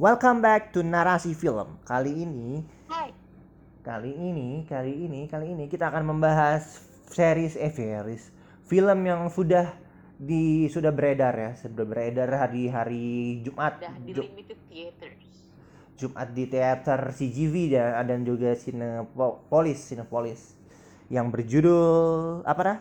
Welcome back to Narasi Film. Kali ini, Hai. kali ini, kali ini, kali ini kita akan membahas series eh series film yang sudah di sudah beredar ya, sudah beredar hari hari Jumat, Udah di Ju- limited theaters. Jumat di teater CGV dan dan juga Cinepolis, Cinepolis yang berjudul apa dah?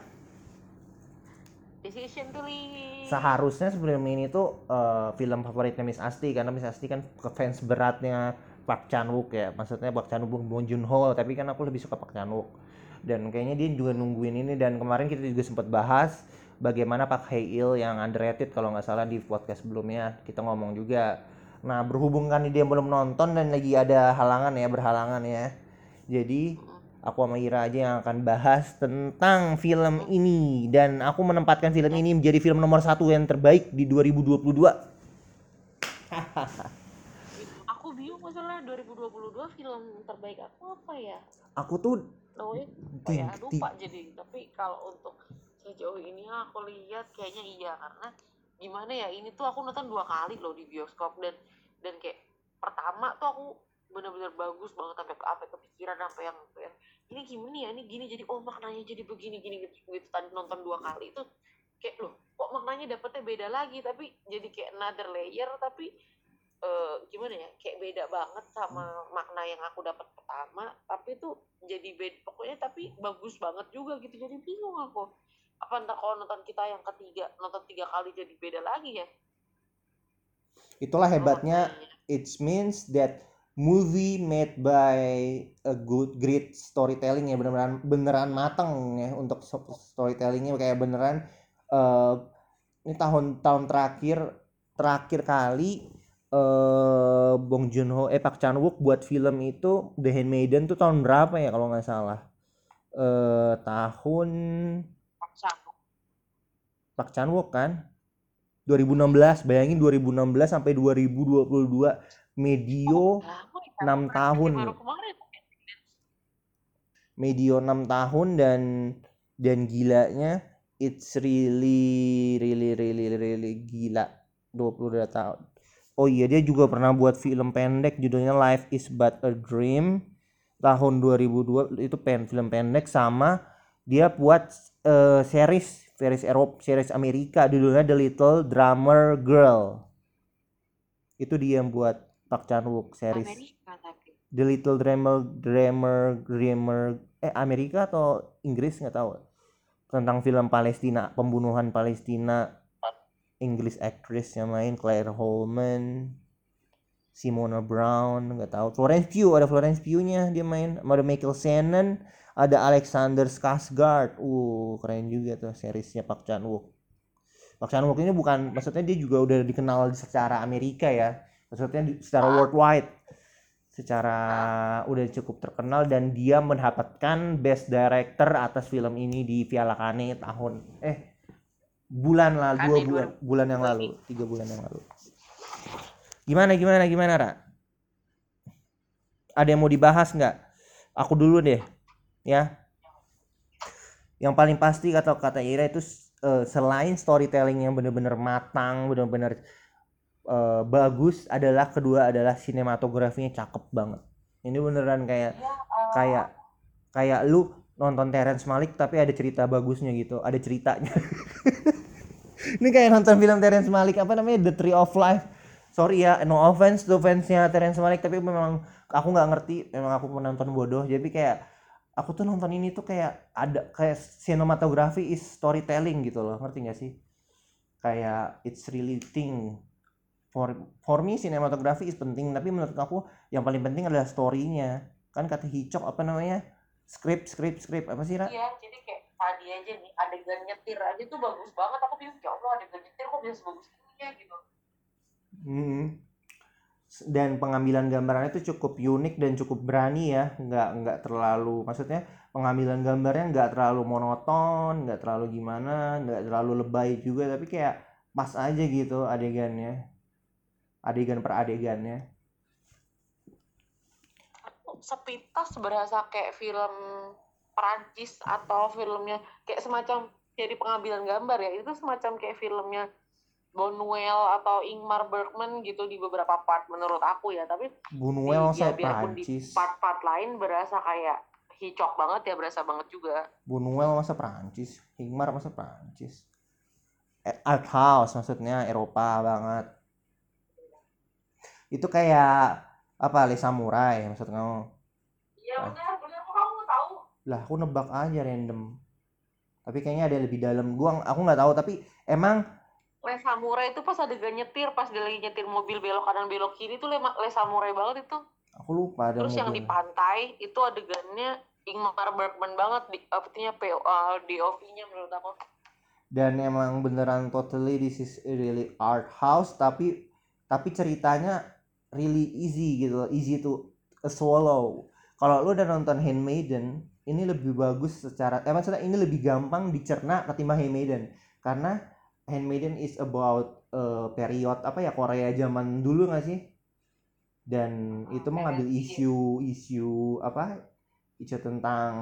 Decision to leave. Seharusnya sebelum ini tuh eh, film favoritnya Miss Asti karena Miss Asti kan fans beratnya Park Chan Wook ya. Maksudnya Park Chan Wook Bong Joon Ho, tapi kan aku lebih suka Park Chan Wook. Dan kayaknya dia juga nungguin ini dan kemarin kita juga sempat bahas bagaimana Park Hae Il yang underrated kalau nggak salah di podcast sebelumnya kita ngomong juga. Nah berhubung kan dia belum nonton dan lagi ada halangan ya berhalangan ya. Jadi aku sama Ira aja yang akan bahas tentang film ini dan aku menempatkan film ini menjadi film nomor satu yang terbaik di 2022. Aku bingung masalah 2022 film terbaik aku apa ya? Aku tuh Ti- ya? Lupa jadi. Tapi kalau untuk sejauh ini aku lihat kayaknya iya karena gimana ya ini tuh aku nonton dua kali loh di bioskop dan dan kayak pertama tuh aku bener-bener bagus banget sampai ke apa kepikiran sampai yang sampai yang ini gimana ya ini gini jadi oh maknanya jadi begini gini gitu, gitu. tadi nonton dua kali itu kayak loh kok maknanya dapetnya beda lagi tapi jadi kayak another layer tapi eh, gimana ya kayak beda banget sama makna yang aku dapat pertama tapi tuh jadi beda pokoknya tapi bagus banget juga gitu jadi bingung aku. Apa ntar kalau nonton kita yang ketiga nonton tiga kali jadi beda lagi ya? Itulah hebatnya it means that movie made by a good great storytelling ya beneran beneran mateng ya untuk storytellingnya kayak beneran eh ini tahun-tahun terakhir terakhir kali eh Bong Joon Ho eh Park Chan Wook buat film itu The Handmaiden tuh tahun berapa ya kalau nggak salah? Eh tahun. Park Chan Wook kan? 2016 bayangin 2016 sampai 2022 medio enam tahun. baru kemarin. Medio 6 tahun dan dan gilanya it's really really really really gila. 22 tahun. Oh iya dia juga pernah buat film pendek judulnya Life is but a Dream tahun 2002 itu pen film pendek sama dia buat eh, series series Eropa series Amerika judulnya The Little Drummer Girl. Itu dia yang buat Park Chan Wook series. Amerika The Little Drummer Drummer Drummer eh Amerika atau Inggris nggak tahu. Tentang film Palestina pembunuhan Palestina. English actress yang main Claire Holman Simona Brown nggak tahu. Florence Pugh ada Florence Pugh-nya dia main. Ada Michael Shannon ada Alexander Skarsgård. Uh keren juga tuh seriesnya Park Chan Wook Park Chan Wook ini bukan maksudnya dia juga udah dikenal secara Amerika ya. Maksudnya secara worldwide secara udah cukup terkenal dan dia mendapatkan best director atas film ini di Piala Cannes tahun eh bulan lalu dua bulan bulan yang lalu tiga bulan yang lalu. Gimana gimana gimana Ra? Ada yang mau dibahas nggak? Aku dulu deh ya. Yang paling pasti kata kata Ira itu eh, selain storytelling yang bener-bener matang bener-bener eh, bagus adalah kedua adalah sinematografinya cakep banget. Ini beneran kayak kayak kayak lu nonton Terrence Malick tapi ada cerita bagusnya gitu ada ceritanya. Ini kayak nonton film Terrence Malick apa namanya? The Tree of Life. Sorry ya no offense to fansnya Terrence Malick tapi memang aku nggak ngerti memang aku penonton bodoh. Jadi kayak aku tuh nonton ini tuh kayak ada kayak sinematografi is storytelling gitu loh ngerti gak sih? Kayak it's really thing for for me sinematografi is penting tapi menurut aku yang paling penting adalah storynya kan kata Hitchcock apa namanya script script script apa sih Ra? Iya, jadi kayak tadi aja nih adegan nyetir aja tuh bagus banget. Aku bingung ya Allah adegan nyetir kok bisa sebagus ini ya gitu. Hmm. Dan pengambilan gambarannya itu cukup unik dan cukup berani ya, nggak nggak terlalu, maksudnya pengambilan gambarnya nggak terlalu monoton, nggak terlalu gimana, nggak terlalu lebay juga, tapi kayak pas aja gitu adegannya, adegan per adegannya. Aku sepintas berasa kayak film Perancis atau filmnya kayak semacam jadi pengambilan gambar ya. Itu semacam kayak filmnya Bonuel atau Ingmar Bergman gitu di beberapa part menurut aku ya. Tapi Bunuel di, ya di Prancis part-part lain berasa kayak hicok banget ya berasa banget juga. Bunuel masa Prancis Ingmar masa Prancis Eh, art house maksudnya Eropa banget itu kayak apa Le Samurai maksud kamu? Iya Ah. benar benar kok kamu tahu? Lah aku nebak aja random. Tapi kayaknya ada lebih dalam. Gua aku nggak tahu tapi emang Le Samurai itu pas adegan nyetir pas dia lagi nyetir mobil belok kanan belok kiri tuh Le, Le Samurai banget itu. Aku lupa ada terus yang di pantai itu adegannya Ingmar Bergman banget di artinya PO uh, DOV-nya menurut aku. Dan emang beneran totally this is really art house tapi tapi ceritanya really easy gitu loh, easy to swallow. Kalau lu udah nonton Handmaiden ini lebih bagus secara eh maksudnya ini lebih gampang dicerna ketimbang Handmaiden. Karena Handmaiden is about uh, period apa ya Korea zaman dulu nggak sih? Dan itu Oke, mengambil isu-isu apa isu tentang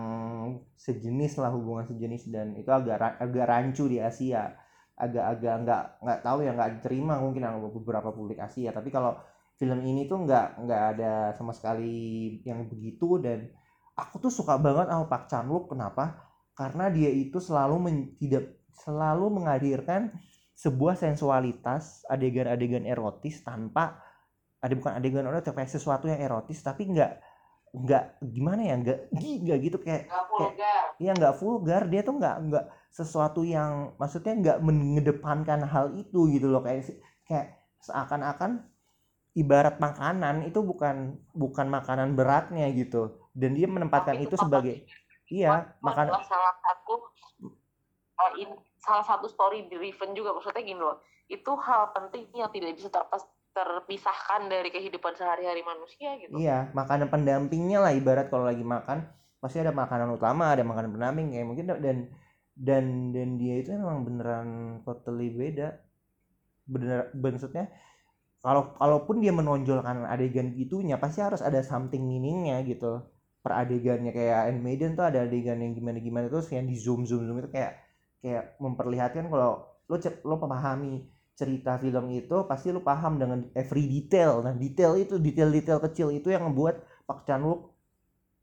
sejenis lah hubungan sejenis. Dan itu agak agak rancu di Asia. Agak-agak nggak nggak tahu ya nggak diterima mungkin sama beberapa publik Asia. Tapi kalau film ini tuh nggak nggak ada sama sekali yang begitu dan aku tuh suka banget sama Park Chan Wook kenapa? Karena dia itu selalu men- tidak selalu menghadirkan sebuah sensualitas adegan-adegan erotis tanpa ada bukan adegan erotis kayak sesuatu yang erotis tapi nggak nggak gimana ya nggak nggak gitu kayak Gak vulgar. Iya nggak vulgar. Dia tuh nggak nggak sesuatu yang maksudnya nggak mengedepankan hal itu gitu loh kayak kayak seakan-akan ibarat makanan itu bukan bukan makanan beratnya gitu. Dan dia menempatkan Tapi itu itu sebagai iya Itu makan adalah salah satu uh, in- salah satu story driven juga. Maksudnya gini loh itu hal penting yang tidak bisa terpas- terpisahkan dari kehidupan sehari-hari manusia gitu. Iya makanan pendampingnya lah ibarat kalau lagi makan pasti ada makanan utama ada makanan pendamping kayak mungkin dan dan dan dia itu memang beneran totally beda. Bener maksudnya kalau kalaupun dia menonjolkan adegan gitunya pasti harus ada something meaningnya gitu. Per adegannya kayak Maiden tuh ada adegan yang gimana gimana terus yang di zoom zoom zoom itu kayak kayak memperlihatkan kalau lo ce- lo memahami cerita film itu pasti lo paham dengan every detail. Nah detail itu detail-detail kecil itu yang membuat Park Chan Wook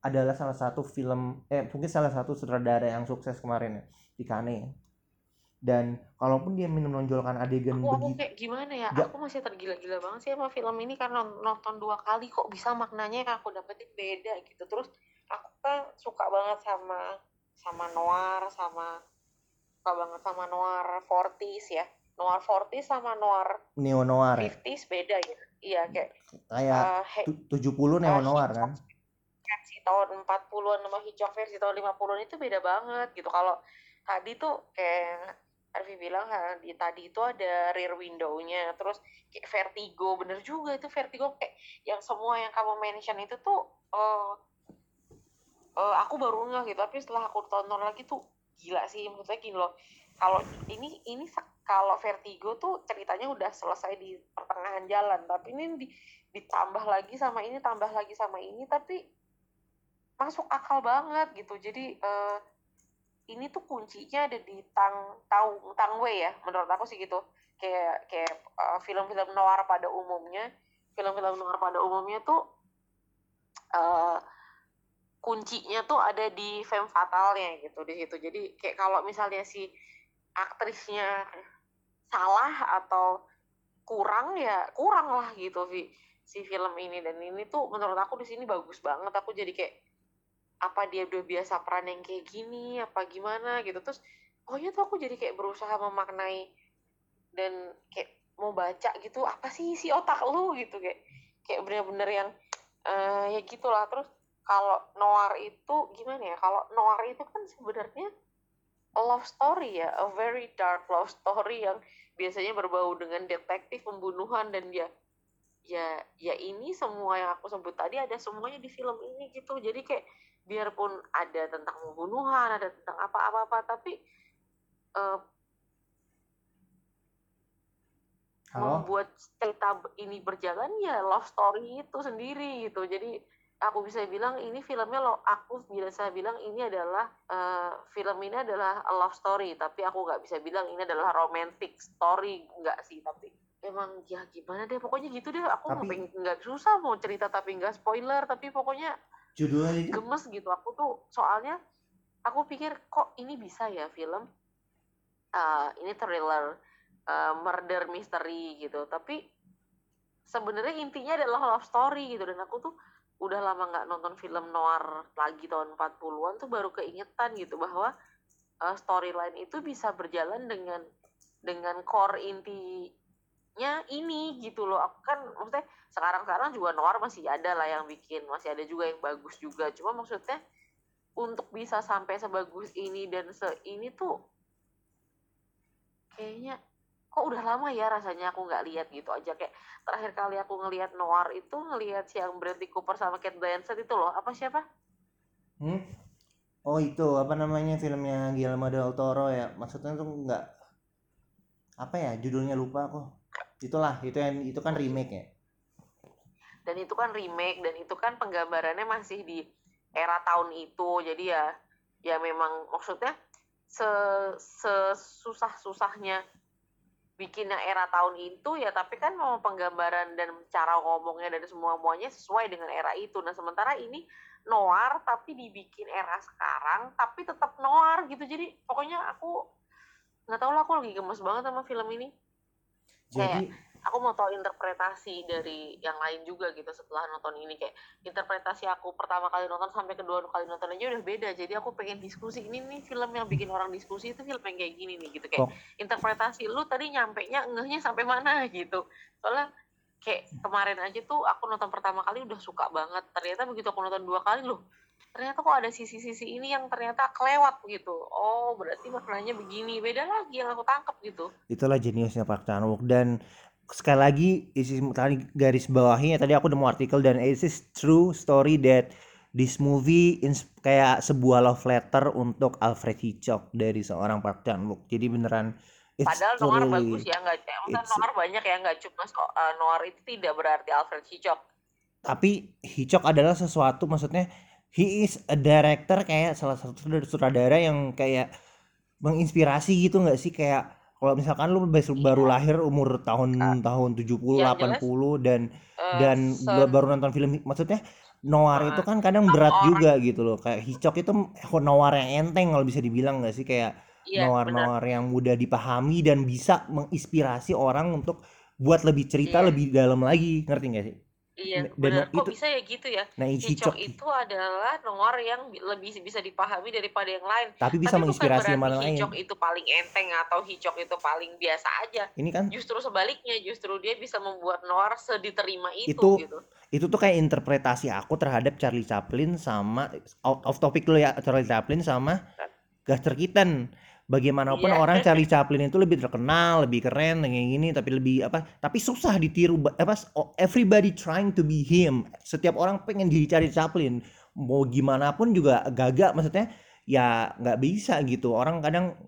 adalah salah satu film eh mungkin salah satu sutradara yang sukses kemarin ya di Cannes dan kalaupun dia menonjolkan adegan aku aku begitu kayak gimana ya? Nggak. aku masih tergila-gila banget sih sama film ini karena nonton dua kali kok bisa maknanya yang aku dapetin beda gitu. Terus aku kan suka banget sama sama noir sama suka banget sama noir 40s ya. Noir 40s sama noir neo noir ya? 50s beda ya. Iya kayak kayak uh, he- tu- 70 neo noir kan? versi tahun 40-an sama Hitchcock versi tahun 50-an itu beda banget gitu. Kalau tadi tuh kayak Harvey bilang ha, di tadi itu ada rear window-nya, terus kayak vertigo, bener juga itu vertigo kayak yang semua yang kamu mention itu tuh eh eh, aku baru nggak gitu, tapi setelah aku tonton lagi tuh gila sih maksudnya gini loh. Kalau ini ini kalau vertigo tuh ceritanya udah selesai di pertengahan jalan, tapi ini di, ditambah lagi sama ini, tambah lagi sama ini, tapi masuk akal banget gitu jadi eh, ini tuh kuncinya ada di tang tang tangway ya menurut aku sih gitu. Kayak kayak eh, film-film noir pada umumnya. Film-film noir pada umumnya tuh eh, kuncinya tuh ada di femme fatalnya gitu di situ. Jadi kayak kalau misalnya si aktrisnya salah atau kurang ya kurang lah gitu si si film ini. Dan ini tuh menurut aku di sini bagus banget. Aku jadi kayak apa dia udah biasa peran yang kayak gini apa gimana gitu. Terus pokoknya tuh aku jadi kayak berusaha memaknai dan kayak mau baca gitu apa sih si otak lu gitu kayak kayak bener-bener yang eh ya gitulah. Terus kalau noir itu gimana ya? Kalau noir itu kan sebenarnya love story ya a very dark love story yang biasanya berbau dengan detektif pembunuhan dan dia ya ya ini semua yang aku sebut tadi ada semuanya di film ini gitu. Jadi kayak biarpun ada tentang pembunuhan ada tentang apa-apa tapi eh, halo? membuat cerita ini berjalan ya love story itu sendiri gitu. Jadi aku bisa bilang ini filmnya lo aku bisa bilang ini adalah uh, film ini adalah love story. Tapi aku nggak bisa bilang ini adalah romantic story nggak sih tapi emang ya gimana deh pokoknya gitu deh. Aku Tapi- nggak susah mau cerita tapi nggak spoiler tapi pokoknya judulnya gemes gitu. Aku tuh soalnya aku pikir kok ini bisa ya film uh, ini thriller uh, murder mystery gitu. Tapi sebenarnya intinya adalah love story gitu. Dan aku tuh udah lama nggak nonton film noir lagi tahun 40-an tuh baru keingetan gitu bahwa uh, storyline itu bisa berjalan dengan dengan core intinya ini gitu loh. Aku kan maksudnya sekarang-sekarang juga noir masih ada lah yang bikin masih ada juga yang bagus juga. Cuma maksudnya untuk bisa sampai sebagus ini dan se ini tuh kayaknya kok udah lama ya rasanya aku nggak lihat gitu aja. Kayak terakhir kali aku ngelihat noir itu ngelihat si yang Bradley Cooper sama Kate Blanchett itu loh. Apa siapa? Hmm? Oh itu. Apa namanya filmnya Guillermo del Toro ya? Maksudnya tuh nggak apa ya? Judulnya lupa aku itulah itu yang itu kan remake ya. Dan itu kan remake dan itu kan penggambarannya masih di era tahun itu. Jadi ya ya memang maksudnya se sesusah susahnya bikinnya era tahun itu ya tapi kan mau penggambaran dan cara ngomongnya dan semua muanya sesuai dengan era itu. Nah sementara ini noir tapi dibikin era sekarang tapi tetap noir gitu. Jadi pokoknya aku nggak tahu lah aku lagi gemes banget sama film ini jadi aku mau tahu interpretasi dari yang lain juga gitu setelah nonton ini. Kayak interpretasi aku pertama kali nonton sampai kedua kali nonton aja udah beda. Jadi aku pengen diskusi ini nih film yang bikin orang diskusi itu film yang kayak gini nih gitu. Kayak Kok- interpretasi lu tadi nyampe nya ngehnya sampai mana? gitu. Soalnya kayak kemarin aja tuh aku nonton pertama kali udah suka banget. Ternyata begitu aku nonton dua kali loh ternyata kok ada sisi-sisi ini yang ternyata kelewat gitu. Oh berarti maknanya begini. Beda lagi yang aku tangkap gitu. Itulah jeniusnya Park Chan Wook dan sekali lagi isi tadi garis bawahnya tadi aku nemu artikel dan it is true story that this movie kayak sebuah love letter untuk Alfred Hitchcock dari seorang Park Chan Wook jadi beneran it's Padahal noir really- bagus ya nggak maksudnya noir banyak ya nggak cuma so- uh, noir itu tidak berarti Alfred Hitchcock. Tapi Hitchcock adalah sesuatu maksudnya he is a director kayak salah satu sutradara yang kayak menginspirasi gitu nggak sih? Kayak kalau misalkan lu bas- baru lahir umur tahun tahun 70 Yang jelas, 80 dan Eh, dan ba- baru nonton film maksudnya noir Ah, itu kan kadang berat orang- juga gitu loh. Kayak Hitchcock itu noir yang enteng kalau bisa dibilang nggak sih? Kayak iya, benar. noir-noir yang mudah dipahami dan bisa menginspirasi orang untuk buat lebih cerita Iya. lebih dalam lagi. Ngerti nggak sih Iya, dan benar. Kok itu- bisa ya gitu ya? nah Hitchcock itu adalah noir yang bi- lebih bisa dipahami daripada yang lain. tapi bisa Tapi menginspirasi yang mana lain Hitchcock itu paling enteng atau Hitchcock itu paling biasa aja. ini kan Justru sebaliknya, justru dia bisa membuat noir sediterima itu, Itu- gitu. itu tuh kayak interpretasi aku terhadap Charlie Chaplin sama out of topic dulu ya Charlie Chaplin sama Buster Keaton bagaimanapun Iya. orang Charlie Chaplin itu lebih terkenal lebih keren kayak gini tapi lebih apa tapi susah ditiru apa oh, everybody trying to be him. Setiap orang pengen jadi Charlie Chaplin. Mau gimana pun juga gagak maksudnya ya nggak bisa gitu. Orang kadang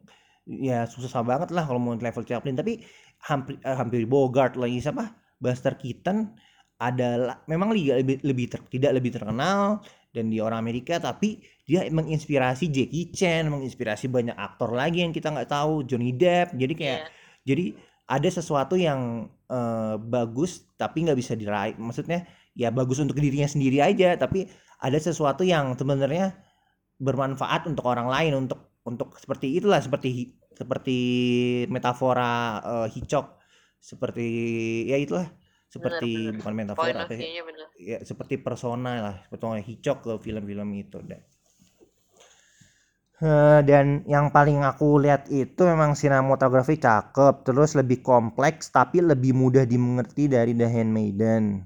ya susah banget lah kalau mau level Chaplin. Tapi hampir hampir Bogart lagi siapa? Buster Keaton adalah memang liga lebih, lebih ter- tidak lebih terkenal dan di orang Amerika tapi dia menginspirasi Jackie Chan menginspirasi banyak aktor lagi yang kita nggak tahu Johnny Depp jadi kayak Iya. jadi ada sesuatu yang eh, bagus tapi nggak bisa diraih maksudnya ya bagus untuk dirinya sendiri aja tapi ada sesuatu yang sebenarnya bermanfaat untuk orang lain untuk untuk seperti itulah seperti seperti metafora eh, Hitchcock seperti ya itulah seperti benar. bukan Point metafora apa ya, seperti persona lah seperti Hitchcock ke film-film itu deh Eh, dan yang paling aku lihat itu memang sinematografi cakep, terus lebih kompleks tapi lebih mudah dimengerti dari The Handmaiden.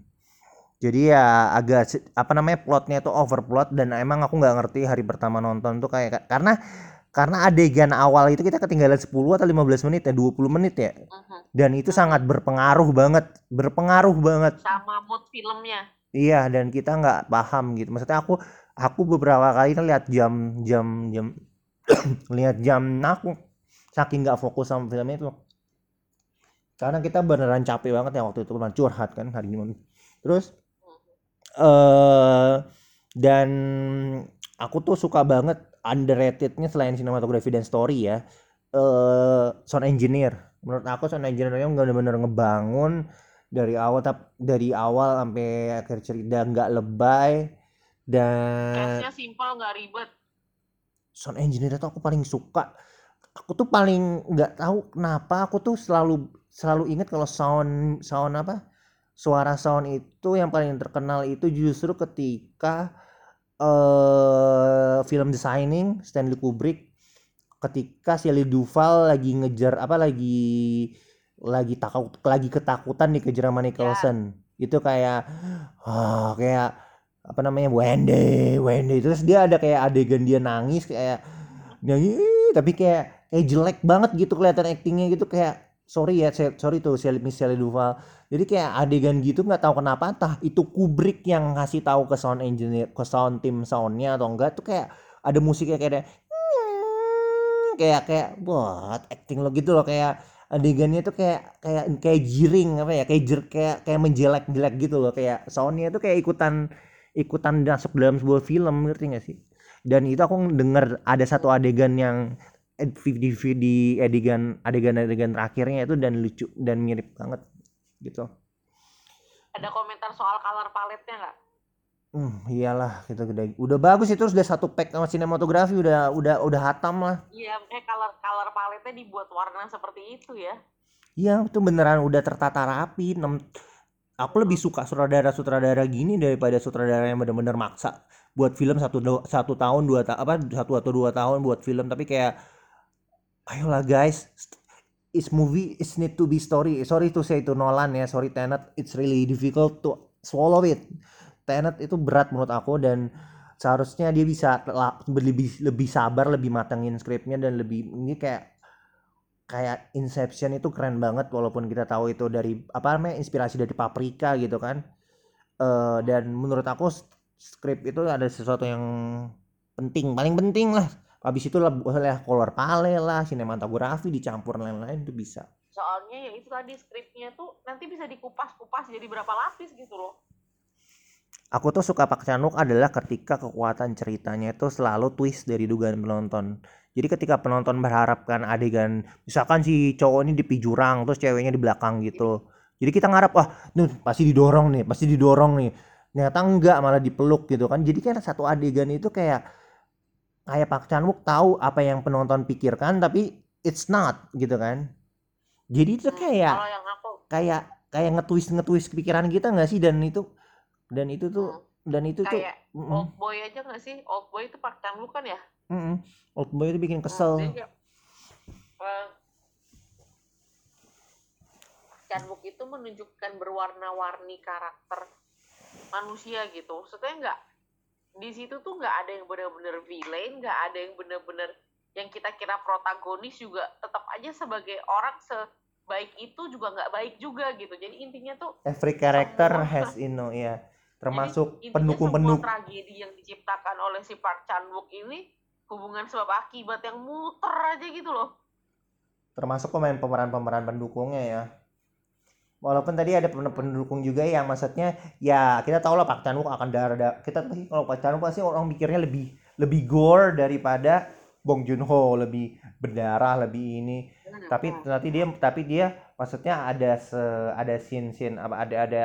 Jadi ya agak apa namanya plotnya itu overplot dan emang aku nggak ngerti hari pertama nonton tuh kayak karena karena adegan awal itu kita ketinggalan 10 atau 15 menit ya 20 menit ya Mhm. dan itu sangat berpengaruh banget berpengaruh banget Sama mood filmnya. Iya dan kita nggak paham gitu. Maksudnya aku aku beberapa kali kan lihat jam jam jam lihat jam aku saking nggak fokus sama film itu. Karena kita beneran capek banget ya waktu itu beneran curhat kan hari ini. Terus eh dan aku tuh suka banget underratednya selain sinematografi dan story ya eh sound engineer menurut aku sound engineer-nya bener-bener ngebangun dari awal tap dari awal sampai akhir cerita nggak lebay dan simpel nggak ribet. sound engineer itu aku paling suka. Aku tuh paling nggak tahu kenapa aku tuh selalu selalu ingat kalau sound sound apa? Suara sound itu yang paling terkenal itu justru ketika eh film The Shining Stanley Kubrick ketika Shelley Duvall lagi ngejar apa lagi lagi takut lagi ketakutan dikejar sama Nicholson. Itu kayak ah kayak apa namanya Wendy Wendy. Terus dia ada kayak adegan dia nangis kayak nangis tapi kayak kayak jelek banget gitu kelihatan actingnya gitu kayak sorry ya sorry tuh Shelley Miss Shelley Duvall jadi kayak adegan gitu nggak tahu kenapa entah itu Kubrick yang ngasih tahu ke sound engineer ke sound tim soundnya atau enggak tuh kayak ada musiknya kayak ada kayak kayak buat acting lo gitu loh kayak adegannya tuh kayak kayak kayak jiring apa ya kayak jer, kayak kayak menjelek-jelek gitu loh kayak soundnya tuh kayak ikutan ikutan masuk dalam sebuah film ngerti gak sih dan itu aku denger ada satu adegan yang ed- di, di, di adegan adegan-adegan terakhirnya itu dan lucu dan mirip banget gitu Ada komentar soal color palette-nya nggak? Hmm, iyalah kita udah udah bagus itu sudah satu pack sama sinematografi udah udah udah hatam lah. Iya, makanya color color palette-nya dibuat warna seperti itu ya. Iya, itu beneran udah tertata rapi. Nem- Aku lebih suka sutradara-sutradara gini daripada sutradara yang bener-bener maksa. Buat film satu satu tahun dua ta apa satu atau dua tahun buat film. Tapi kayak ayolah guys. It's movie it's need to be story. Sorry to say to Nolan ya sorry Tenet. It's really difficult to swallow it. Tenet itu berat menurut aku dan seharusnya dia bisa lebih lebih sabar lebih matengin skripnya dan lebih ini kayak kayak Inception itu keren banget walaupun kita tahu itu dari apa namanya inspirasi dari Paprika gitu kan. Eh dan menurut aku skrip itu ada sesuatu yang penting paling penting lah. Habis itu lah boleh color palette lah sinematografi dicampur lain-lain itu bisa. Soalnya ya itu tadi skripnya tuh nanti bisa dikupas-kupas jadi berapa lapis gitu loh. aku tuh suka Pak Chan-wook adalah ketika kekuatan ceritanya itu selalu twist dari dugaan penonton jadi ketika penonton berharapkan adegan misalkan si cowok ini di jurang terus ceweknya di belakang gitu. Jadi kita ngarep wah nih pasti didorong nih pasti didorong nih. Ternyata enggak malah dipeluk gitu kan. Jadi kan satu adegan itu kayak kayak Pak Chan-wook tahu apa yang penonton pikirkan tapi it's not gitu kan. Jadi itu Hmm, kayak Kalau yang aku kayak kayak nge-twist nge-twist pikiran kita nggak sih? Dan itu dan itu tuh hmm, dan itu tuh kayak old boy aja nggak sih? Old boy itu Park Chan Wook kan ya? Mm-mm. old boy itu bikin Hmm, kesel Wook itu menunjukkan berwarna-warni karakter manusia gitu. Maksudnya nggak di situ tuh nggak ada yang benar-benar villain, nggak ada yang benar-benar yang kita kira protagonis juga tetap aja sebagai orang sebaik itu juga nggak baik juga gitu. Jadi intinya tuh every character semua has you know ya termasuk pendukung-pendukung tragedi yang diciptakan oleh si Park Chan Wook ini hubungan sebab akibat yang muter aja gitu loh. termasuk pemain pemeran-pemeran pendukungnya ya. Walaupun tadi ada pen- pendukung juga yang maksudnya ya kita tahu lah Pak Chan Wook akan darah da- kita pasti kalau Pak Chan Wook pasti orang mikirnya lebih lebih gore daripada Bong Joon Ho lebih berdarah lebih ini. Tapi nanti dia tapi dia maksudnya ada se ada scene scene apa ada ada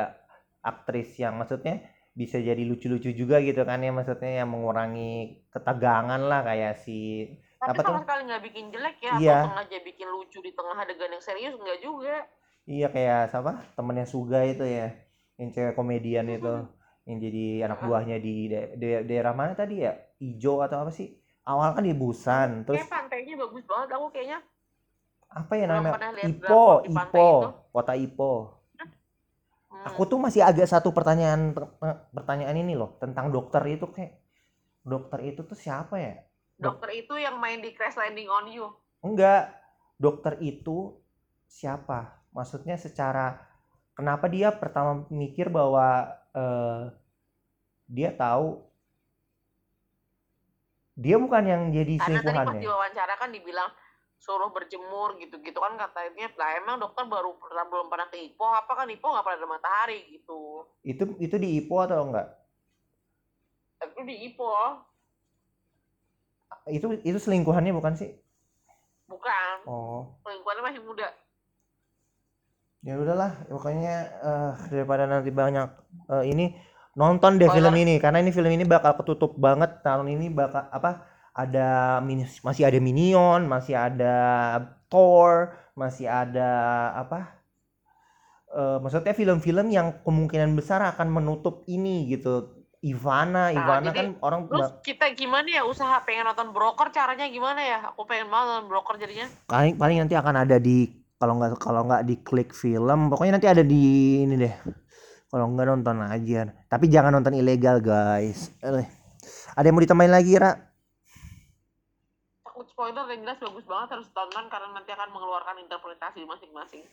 aktris yang maksudnya bisa jadi lucu-lucu juga gitu kan ya maksudnya yang mengurangi ketegangan lah kayak si Tapi apa sama tuh? sekali nggak bikin jelek ya, Iya. atau sengaja bikin lucu di tengah adegan yang serius nggak juga. iya kayak siapa temennya Suga itu ya yang cewek komedian itu yang jadi anak buahnya di da- da- daerah mana tadi ya Ijo atau apa sih awal kan di Busan terus Kayak pantainya bagus banget aku kayaknya. apa ya namanya Ipo Ipo kota Ipo. Aku tuh masih agak satu pertanyaan pertanyaan ini loh tentang dokter itu kayak dokter itu tuh siapa ya? Dokter itu yang main di Crash Landing on You. Enggak, dokter itu siapa? Maksudnya secara kenapa dia pertama mikir bahwa eh, dia tahu dia bukan yang jadi Karena tadi pas ya? diwawancara kan dibilang suruh berjemur gitu-gitu. Kan katanya lah emang dokter baru pernah belum pernah ke Ipo apa kan? Ipo nggak pernah ada matahari gitu. Itu itu di Ipo atau enggak itu di Ipo itu itu selingkuhannya bukan sih? Bukan. Oh. Lingkungannya masih muda. Ya udahlah pokoknya eh, daripada nanti banyak eh, ini nonton deh film ini. Karena ini film ini bakal ketutup banget. Tahun ini bakal apa ada masih ada Minion masih ada Thor masih ada apa eh, maksudnya film-film yang kemungkinan besar akan menutup ini gitu. Ivana Ivana jadi kan orang terus kita gimana ya usaha pengen nonton broker caranya gimana ya? Aku pengen banget nonton broker jadinya. Paling paling nanti akan ada di kalau nggak kalau nggak di klik film pokoknya nanti ada di ini deh. Kalau nggak nonton aja. Tapi jangan nonton ilegal guys. Eh, ada yang mau ditambahin lagi Ra? Spoiler yang jelas bagus banget harus tonton karena nanti akan mengeluarkan interpretasi masing-masing.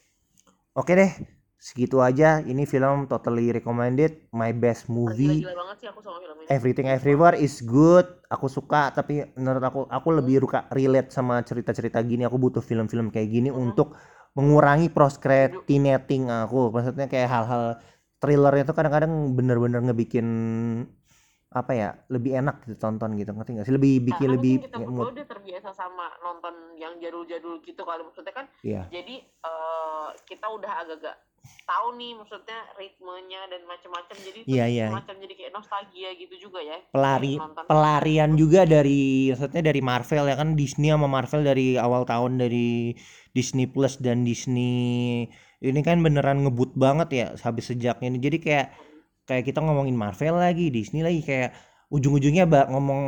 Oke deh segitu aja. Ini film totally recommended my best movie. gila banget sih aku sama film ini. Everything everywhere is good. Aku suka tapi menurut aku aku lebih ruka relate sama cerita-cerita gini. Aku butuh film-film kayak gini Mhm. untuk mengurangi procrastinating aku. Maksudnya kayak hal-hal thrillernya tuh kadang-kadang bener-bener ngebikin apa ya lebih enak ditonton gitu ngerti gak sih lebih bikin Karena lebih mungkin kita mood udah terbiasa sama nonton yang jadul-jadul gitu kali maksudnya kan Iya. jadi eh, kita udah agak-agak tahu nih maksudnya ritmenya dan macam-macam jadi itu Iya, iya. semacam jadi kayak nostalgia gitu juga ya pelari pelarian juga dari maksudnya dari Marvel ya kan Disney sama Marvel dari awal tahun dari Disney Plus dan Disney ini kan beneran ngebut banget ya habis sejak ini jadi kayak kayak kita ngomongin Marvel lagi Disney lagi kayak ujung-ujungnya bak ngomong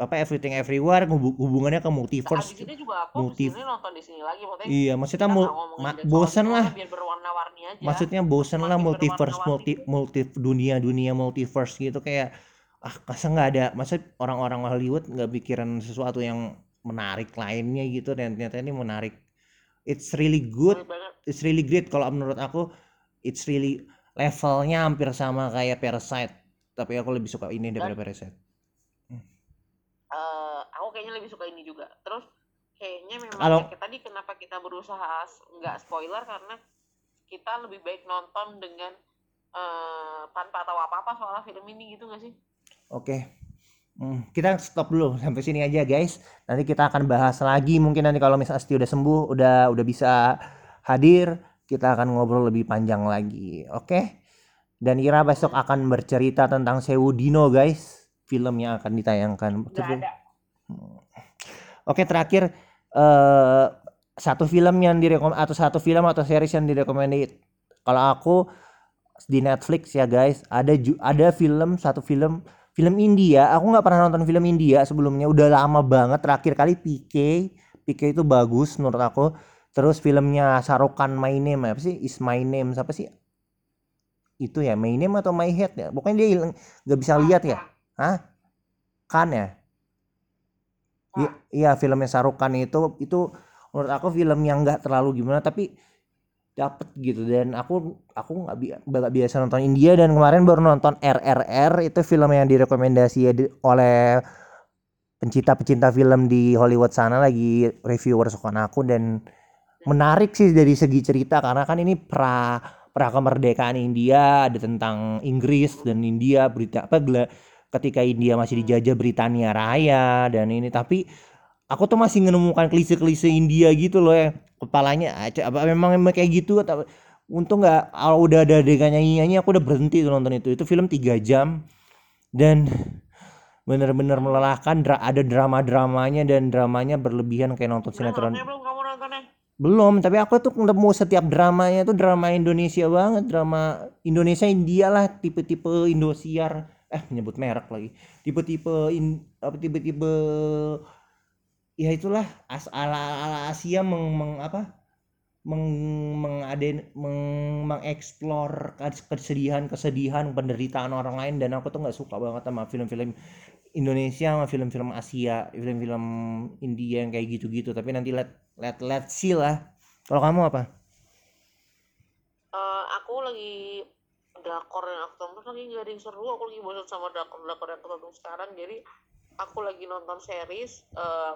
apa everything everywhere hubungannya ke multiverse. Abis ini juga aku multi- nonton di sini lagi maksudnya iya maksudnya ngomongin ma- semuanya lah. biar berwarna-warni aja. Maksudnya bosen lah multiverse multi berwarna-warni. multi dunia dunia multiverse gitu kayak ah masa nggak ada masa orang-orang Hollywood nggak pikiran sesuatu yang menarik lainnya gitu dan ternyata ini menarik. It's really good. It's really great. Kalau menurut aku it's really levelnya hampir sama kayak Parasite tapi aku lebih suka ini daripada Parasite. Eh aku kayaknya lebih suka ini juga. Terus kayaknya memang yang kayak tadi kenapa kita berusaha nggak spoiler karena kita lebih baik nonton dengan eh tanpa tahu apa-apa soal film ini gitu gak sih? Oke. Hmm, kita stop dulu sampai sini aja guys. Nanti kita akan bahas lagi mungkin nanti kalau Miss Asti udah sembuh, udah udah bisa hadir, kita akan ngobrol lebih panjang lagi. Oke. Dan Ira besok akan bercerita tentang Sewu Dino guys. Film yang akan ditayangkan. ada Oke, terakhir eh satu film yang direkom atau satu film atau series yang direkomendasi kalau aku di Netflix ya guys, ada ada film satu film film India. Aku nggak pernah nonton film India sebelumnya, udah lama banget. Terakhir kali PK, PK itu bagus menurut aku. Terus filmnya Sarukan My Name apa sih? Is My Name siapa sih? Itu ya My Name atau My Head ya? Pokoknya dia hilang nggak bisa lihat ya. Hah? Kan ya? Iya, filmnya Sarukan itu itu menurut aku film yang nggak terlalu gimana tapi dapet gitu dan aku aku nggak bi biasa nonton India dan kemarin baru nonton RRR itu film yang direkomendasi ya oleh pencinta-pencinta film di Hollywood sana lagi reviewer sukaan aku dan menarik sih dari segi cerita karena kan ini pra pra kemerdekaan India ada tentang Inggris dan India berita apa gela- ketika India masih dijajah Britania Raya dan ini. Tapi aku tuh masih menemukan klise-klise India gitu loh ya kepalanya aja apa memang emang kayak gitu atau untung nggak kalau udah ada adegan nyanyi aku udah berhenti tuh nonton itu. Itu film tiga jam dan bener-bener melelahkan ada drama-dramanya dan dramanya berlebihan kayak nonton sinetron Belum, tapi aku tuh ketemu setiap dramanya tuh drama Indonesia banget drama Indonesia India lah tipe-tipe Indosiar. Eh menyebut merek lagi. Tipe-tipe in, apa tipe-tipe ya itulah as ala ala Asia meng, meng apa meng mengaden meng, mengeksplor kes- kesedihan kesedihan penderitaan orang lain dan aku tuh nggak suka banget sama film-film Indonesia sama film-film Asia film-film India yang kayak gitu-gitu. Tapi nanti let let let see lah. Kalau kamu apa? Eh, aku lagi drakor yang aku tonton lagi gak ada yang seru. Aku lagi bosan sama drakor drakor yang aku tonton sekarang. Jadi aku lagi nonton series eh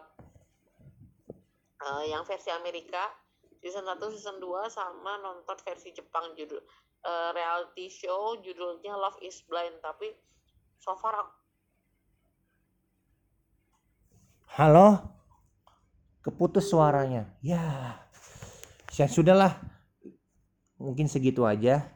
eh, yang versi Amerika. Season 1 season 2 sama nonton versi Jepang. Judul eh, reality show judulnya Love is Blind. Tapi so far aku Halo? Keputus suaranya. Ya. Ya sudahlah. Mungkin segitu aja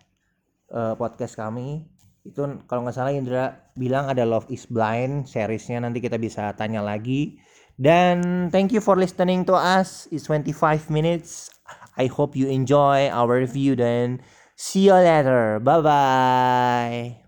eh, podcast kami. Itu kalau nggak salah Indra bilang ada Love is Blind seriesnya nanti kita bisa tanya lagi. Dan thank you for listening to us. It's 25 minutes. I hope you enjoy our review dan see you later. Bye bye.